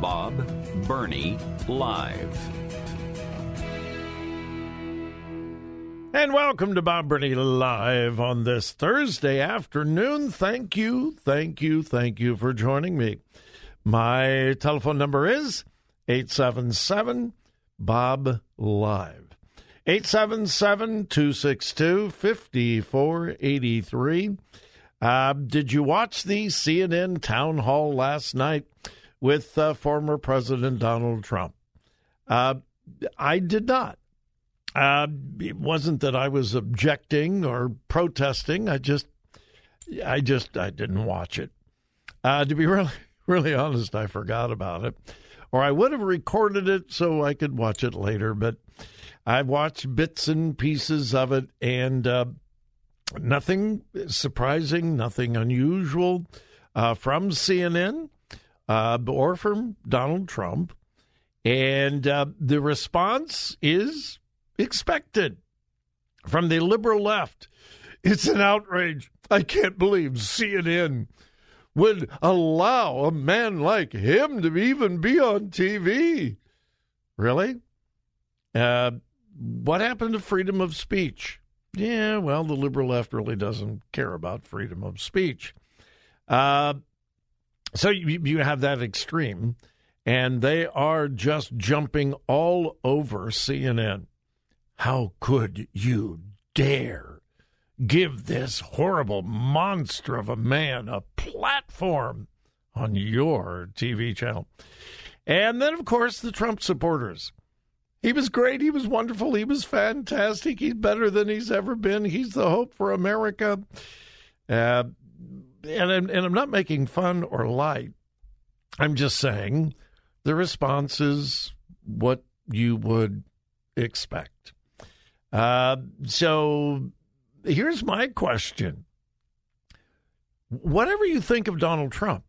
Bob Burney Live. And welcome to Bob Burney Live on this Thursday afternoon. Thank you, thank you, thank you for joining me. My telephone number is 877 Bob Live. 877 262 5483. Uh, did you watch the CNN town hall last night with uh, former President Donald Trump? Uh, I did not. Uh, it wasn't that I was objecting or protesting. I just, I just, I didn't watch it. Uh, to be really, really honest, I forgot about it, or I would have recorded it so I could watch it later. But I watched bits and pieces of it, and uh, nothing surprising, nothing unusual uh, from CNN uh, or from Donald Trump. And uh, the response is expected from the liberal left. It's an outrage. I can't believe CNN would allow a man like him to even be on TV. Really? Uh, what happened to freedom of speech? Yeah, well, the liberal left really doesn't care about freedom of speech. Uh, so you, you have that extreme, and they are just jumping all over CNN. How could you dare give this horrible monster of a man a platform on your TV channel? And then, of course, the Trump supporters. He was great. He was wonderful. He was fantastic. He's better than he's ever been. He's the hope for America. Uh, and, I'm, and I'm not making fun or light. I'm just saying the response is what you would expect. Uh, so here's my question. Whatever you think of Donald Trump,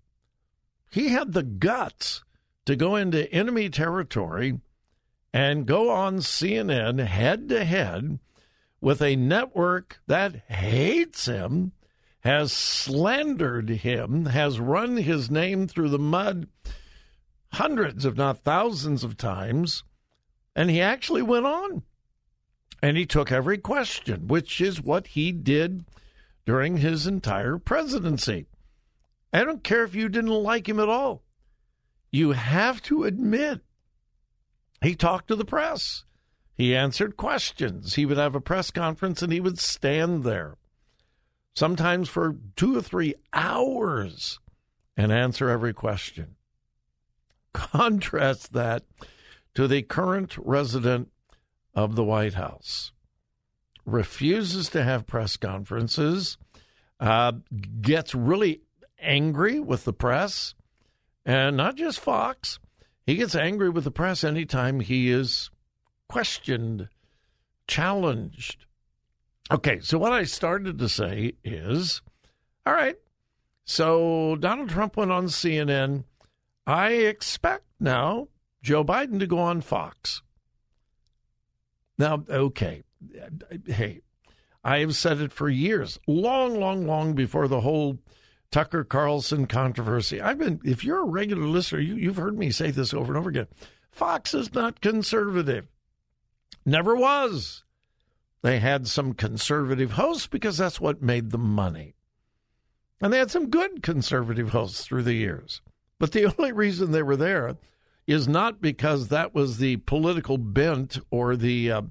he had the guts to go into enemy territory and go on CNN head to head with a network that hates him, has slandered him, has run his name through the mud hundreds, if not thousands of times. And he actually went on and he took every question, which is what he did during his entire presidency. I don't care if you didn't like him at all. You have to admit, he talked to the press. He answered questions. He would have a press conference and he would stand there, sometimes for two or three hours, and answer every question. Contrast that to the current resident of the White House. Refuses to have press conferences, uh, gets really angry with the press, and not just Fox. He gets angry with the press anytime he is questioned, challenged. Okay, so what I started to say is all right, so Donald Trump went on CNN. I expect now Joe Biden to go on Fox. Now, okay, hey, I have said it for years, long, long, long before the whole Tucker Carlson controversy. I've been, if you're a regular listener, you, you've heard me say this over and over again. Fox is not conservative. Never was. They had some conservative hosts because that's what made them money. And they had some good conservative hosts through the years. But the only reason they were there is not because that was the political bent or the uh,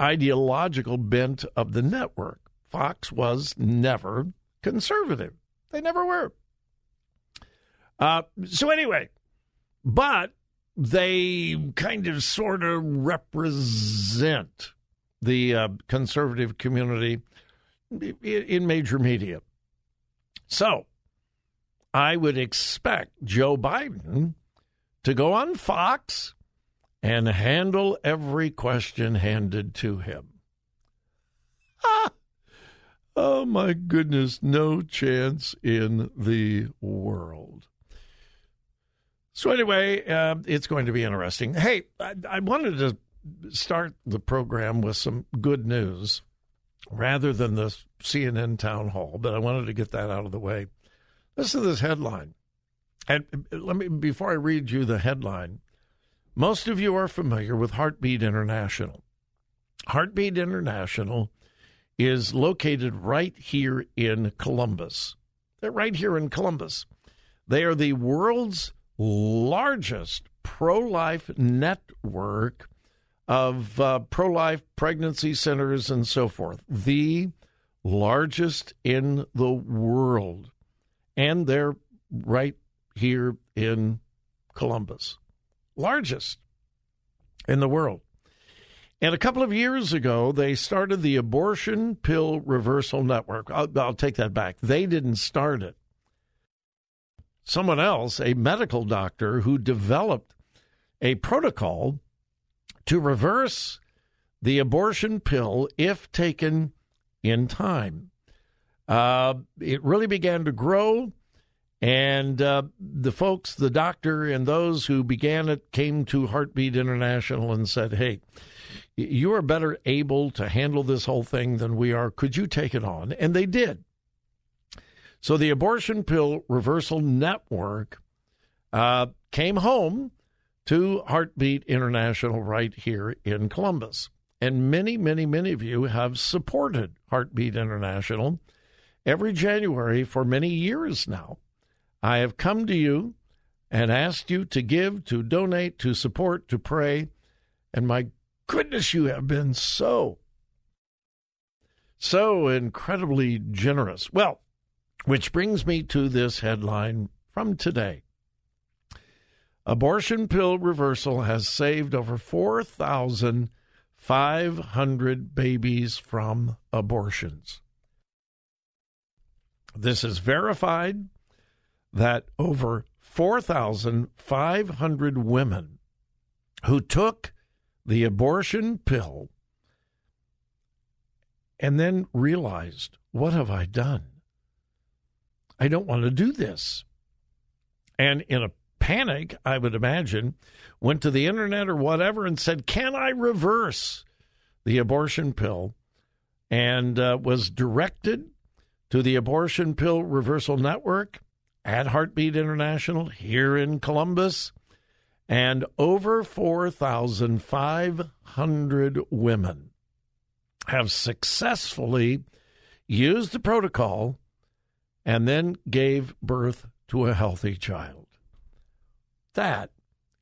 ideological bent of the network. Fox was never conservative. They never were. Uh, so, anyway, but they kind of sort of represent the uh, conservative community in major media. So, I would expect Joe Biden to go on Fox and handle every question handed to him. Ah! Oh my goodness, no chance in the world. So, anyway, uh, it's going to be interesting. Hey, I, I wanted to start the program with some good news rather than the CNN town hall, but I wanted to get that out of the way. Listen to this headline. And let me before I read you the headline, most of you are familiar with Heartbeat International. Heartbeat International is located right here in Columbus. They're right here in Columbus. They are the world's largest pro life network of uh, pro life pregnancy centers and so forth. The largest in the world. And they're right here in Columbus. Largest in the world. And a couple of years ago, they started the Abortion Pill Reversal Network. I'll, I'll, take that back. They didn't start it. Someone else, a medical doctor who developed a protocol to reverse the abortion pill if taken in time. Uh, it really began to grow, and uh, the folks, the doctor, and those who began it came to Heartbeat International and said, Hey, you are better able to handle this whole thing than we are. Could you take it on? And they did. So the Abortion Pill Reversal Network uh, came home to Heartbeat International right here in Columbus. And many, many, many of you have supported Heartbeat International every January for many years now. I have come to you and asked you to give, to donate, to support, to pray. And my goodness, you have been so, so incredibly generous. Well, which brings me to this headline from today. Abortion pill reversal has saved over 4,500 babies from abortions. This is verified that over 4,500 women who took the abortion pill and then realized, what have I done? I don't want to do this. And in a panic, I would imagine, went to the internet or whatever and said, Can I reverse the abortion pill? And uh, was directed to the Abortion Pill Reversal Network at Heartbeat International here in Columbus. And over 4,500 women have successfully used the protocol and then gave birth to a healthy child. That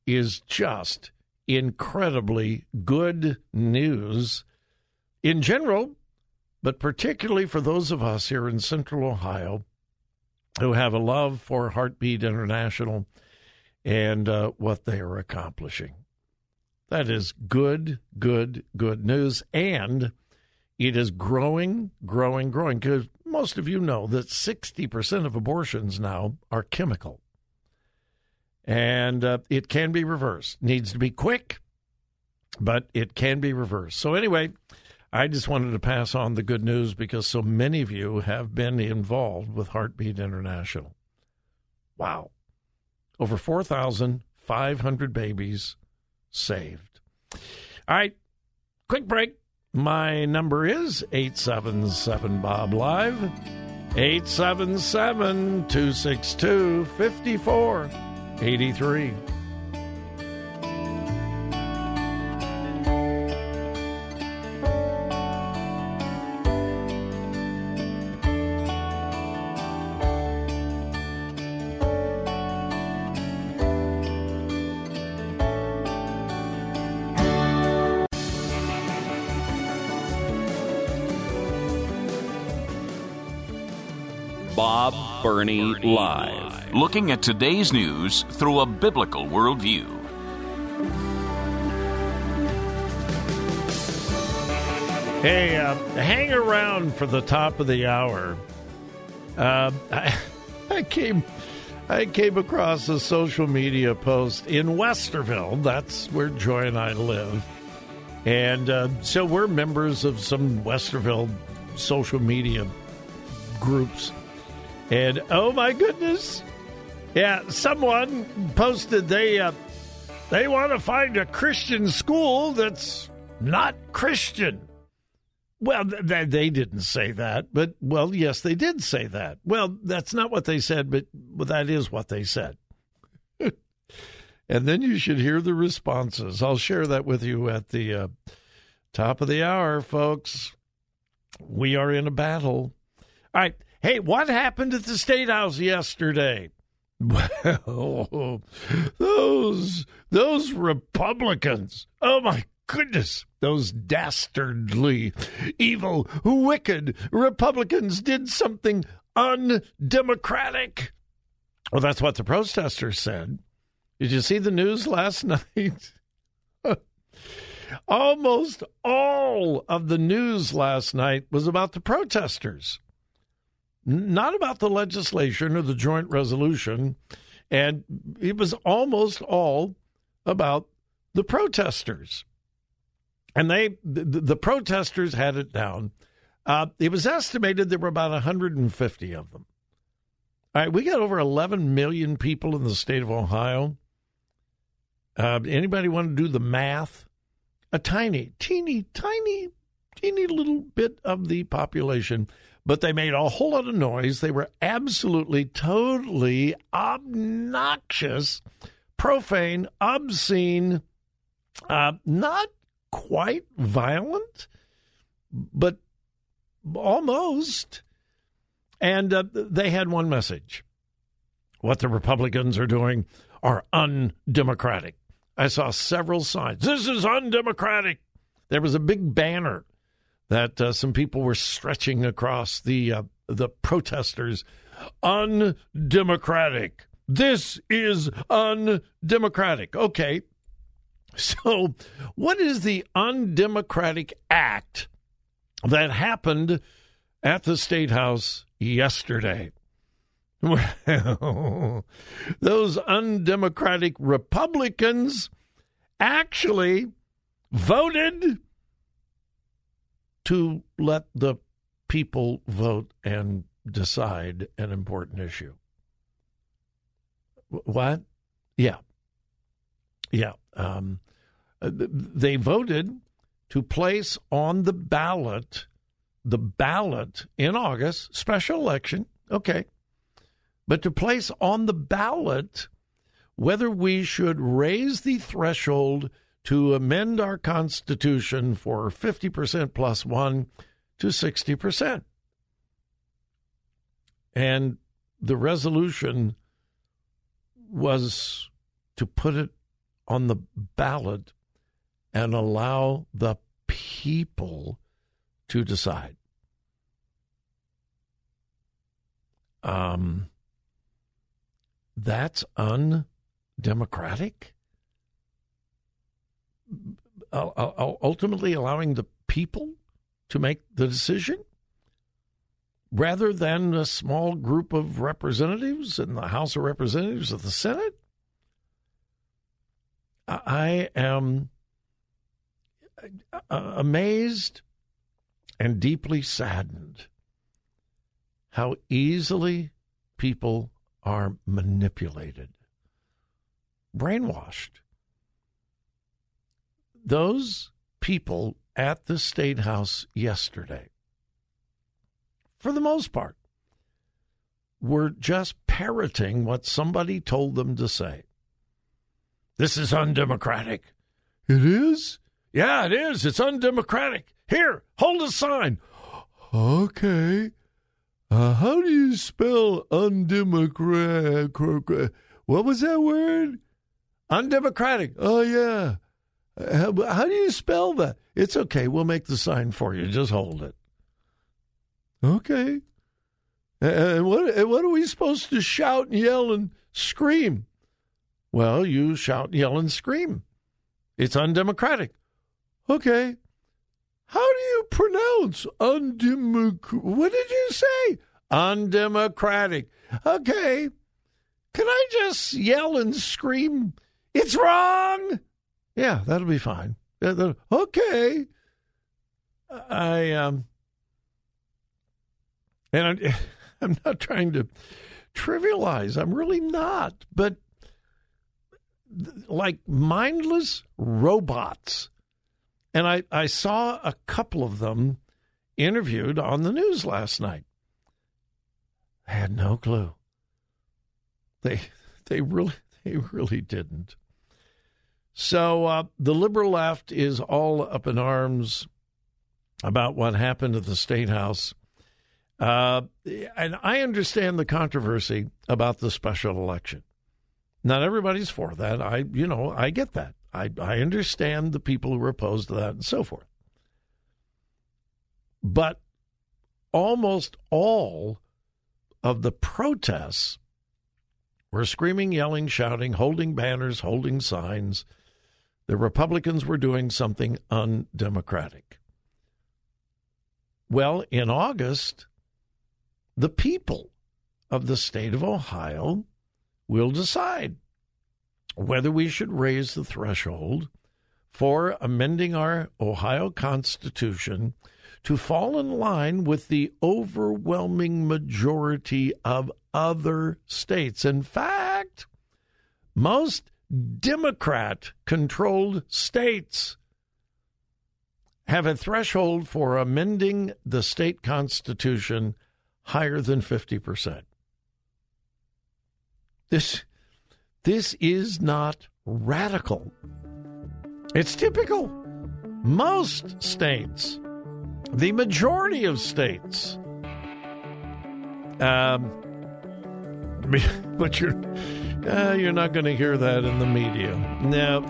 is just incredibly good news in general, but particularly for those of us here in Central Ohio who have a love for Heartbeat International and uh, what they are accomplishing. That is good, good, good news. And it is growing, growing, growing. Because most of you know that 60% of abortions now are chemical. And uh, it can be reversed. Needs to be quick, but it can be reversed. So, anyway, I just wanted to pass on the good news because so many of you have been involved with Heartbeat International. Wow. Over 4,500 babies saved. All right, quick break. My number is 877 Bob Live, 877 262 5483. Bob Burney Live. Looking at today's news through a biblical worldview. Hey, uh, hang around for the top of the hour. Uh, I, I came, I came across a social media post in Westerville. That's where Joy and I live, and uh, so we're members of some Westerville social media groups. And oh my goodness, yeah, someone posted they uh, they want to find a Christian school that's not Christian. Well, th- they didn't say that, but well, yes, they did say that. Well, that's not what they said, but well, that is what they said. and then you should hear the responses. I'll share that with you at the uh, top of the hour, folks. We are in a battle. All right. Hey, what happened at the State House yesterday? Well, those those Republicans. Oh my goodness. Those dastardly, evil, wicked Republicans did something undemocratic. Well, that's what the protesters said. Did you see the news last night? Almost all of the news last night was about the protesters, not about the legislation or the joint resolution. And it was almost all about the protesters. And they, the, the protesters had it down. Uh, it was estimated there were about 150 of them. All right, we got over 11 million people in the state of Ohio. Uh, anybody want to do the math? A tiny, teeny, tiny, teeny little bit of the population, but they made a whole lot of noise. They were absolutely, totally obnoxious, profane, obscene, uh, not quite violent, but almost. And uh, they had one message what the Republicans are doing are undemocratic. I saw several signs. This is undemocratic. There was a big banner that uh, some people were stretching across the uh, the protesters. Undemocratic. This is undemocratic. Okay. So, what is the undemocratic act that happened at the State House yesterday? Well, those undemocratic Republicans actually voted to let the people vote and decide an important issue. What? Yeah. Yeah. Um, they voted to place on the ballot the ballot in August, special election. Okay but to place on the ballot whether we should raise the threshold to amend our Constitution for 50% plus one to 60%. And the resolution was to put it on the ballot and allow the people to decide. Um, that's undemocratic? Uh, uh, uh, ultimately, allowing the people to make the decision? rather than a small group of representatives in the House of Representatives of the Senate? I am amazed and deeply saddened how easily people are manipulated, brainwashed. Those people at the State House yesterday, for the most part, were just parroting what somebody told them to say. This is undemocratic. It is? Yeah, it is. It's undemocratic. Here, hold a sign. Okay. Uh, how do you spell undemocratic? What was that word? Undemocratic. Oh, yeah. How, how, do you spell that? It's okay. We'll make the sign for you. Just hold it. Okay. And what, and what are we supposed to shout and yell and scream? Well, you shout, yell, and scream. It's undemocratic. Okay. How do you pronounce undemocratic? What did you say? Undemocratic. Okay. Can I just yell and scream, it's wrong? Yeah, that'll be fine. Okay. I, um, and I, I'm not trying to trivialize. I'm really not. But like mindless robots and I, I saw a couple of them interviewed on the news last night. I had no clue. They they really they really didn't. So uh, the liberal left is all up in arms about what happened at the state house. Uh, and I understand the controversy about the special election. Not everybody's for that. I, you know, I get that. I, I understand the people who are opposed to that and so forth. But almost all of the protests were screaming, yelling, shouting, holding banners, holding signs. The Republicans were doing something undemocratic. Well, in August, the people of the state of Ohio will decide whether we should raise the threshold for amending our Ohio Constitution to fall in line with the overwhelming majority of other states. In fact, most Democrat controlled states have a threshold for amending the state constitution higher than 50%. This this is not radical. It's typical. Most states, the majority of states, um, but you're uh, you're not going to hear that in the media. Now,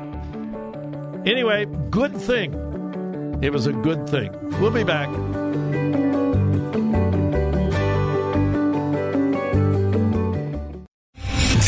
anyway, good thing. It was a good thing. We'll be back.